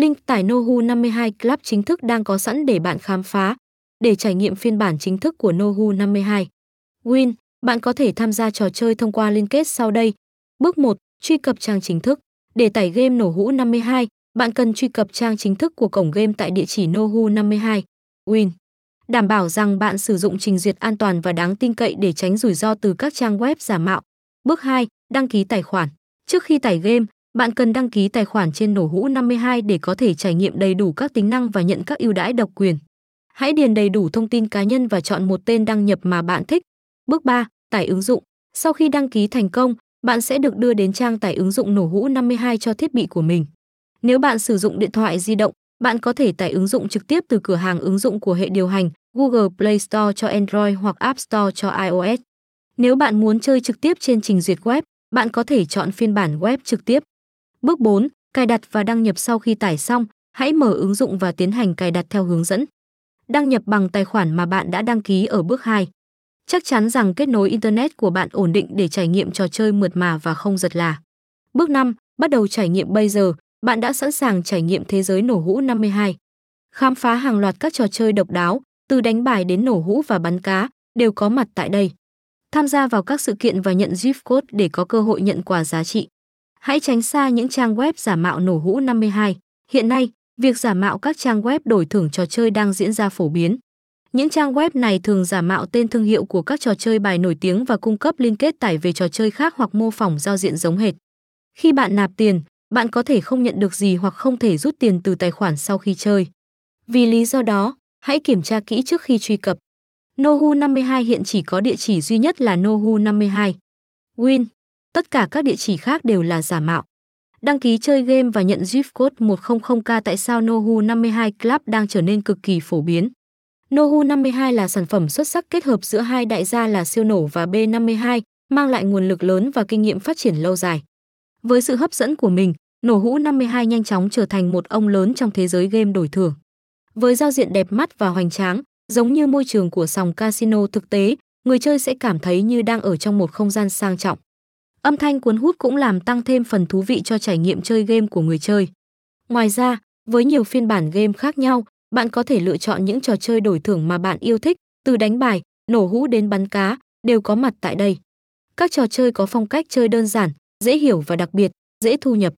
Link tải Nohu 52 Club chính thức đang có sẵn để bạn khám phá, để trải nghiệm phiên bản chính thức của Nohu 52. Win, bạn có thể tham gia trò chơi thông qua liên kết sau đây. Bước 1, truy cập trang chính thức. Để tải game nổ hũ 52, bạn cần truy cập trang chính thức của cổng game tại địa chỉ Nohu 52. Win. Đảm bảo rằng bạn sử dụng trình duyệt an toàn và đáng tin cậy để tránh rủi ro từ các trang web giả mạo. Bước 2, đăng ký tài khoản. Trước khi tải game, bạn cần đăng ký tài khoản trên nổ hũ 52 để có thể trải nghiệm đầy đủ các tính năng và nhận các ưu đãi độc quyền. Hãy điền đầy đủ thông tin cá nhân và chọn một tên đăng nhập mà bạn thích. Bước 3, tải ứng dụng. Sau khi đăng ký thành công, bạn sẽ được đưa đến trang tải ứng dụng nổ hũ 52 cho thiết bị của mình. Nếu bạn sử dụng điện thoại di động, bạn có thể tải ứng dụng trực tiếp từ cửa hàng ứng dụng của hệ điều hành Google Play Store cho Android hoặc App Store cho iOS. Nếu bạn muốn chơi trực tiếp trên trình duyệt web, bạn có thể chọn phiên bản web trực tiếp. Bước 4, cài đặt và đăng nhập sau khi tải xong, hãy mở ứng dụng và tiến hành cài đặt theo hướng dẫn. Đăng nhập bằng tài khoản mà bạn đã đăng ký ở bước 2. Chắc chắn rằng kết nối internet của bạn ổn định để trải nghiệm trò chơi mượt mà và không giật là. Bước 5, bắt đầu trải nghiệm bây giờ, bạn đã sẵn sàng trải nghiệm thế giới nổ hũ 52. Khám phá hàng loạt các trò chơi độc đáo, từ đánh bài đến nổ hũ và bắn cá, đều có mặt tại đây. Tham gia vào các sự kiện và nhận gift code để có cơ hội nhận quà giá trị. Hãy tránh xa những trang web giả mạo nổ hũ 52. Hiện nay, việc giả mạo các trang web đổi thưởng trò chơi đang diễn ra phổ biến. Những trang web này thường giả mạo tên thương hiệu của các trò chơi bài nổi tiếng và cung cấp liên kết tải về trò chơi khác hoặc mô phỏng giao diện giống hệt. Khi bạn nạp tiền, bạn có thể không nhận được gì hoặc không thể rút tiền từ tài khoản sau khi chơi. Vì lý do đó, hãy kiểm tra kỹ trước khi truy cập. Nohu 52 hiện chỉ có địa chỉ duy nhất là Nohu 52. Win, tất cả các địa chỉ khác đều là giả mạo. Đăng ký chơi game và nhận gift code 100k tại sao Nohu 52 Club đang trở nên cực kỳ phổ biến. Nohu 52 là sản phẩm xuất sắc kết hợp giữa hai đại gia là siêu nổ và B52, mang lại nguồn lực lớn và kinh nghiệm phát triển lâu dài. Với sự hấp dẫn của mình, nổ hũ 52 nhanh chóng trở thành một ông lớn trong thế giới game đổi thưởng. Với giao diện đẹp mắt và hoành tráng, giống như môi trường của sòng casino thực tế, người chơi sẽ cảm thấy như đang ở trong một không gian sang trọng. Âm thanh cuốn hút cũng làm tăng thêm phần thú vị cho trải nghiệm chơi game của người chơi. Ngoài ra, với nhiều phiên bản game khác nhau, bạn có thể lựa chọn những trò chơi đổi thưởng mà bạn yêu thích, từ đánh bài, nổ hũ đến bắn cá, đều có mặt tại đây. Các trò chơi có phong cách chơi đơn giản, dễ hiểu và đặc biệt, dễ thu nhập.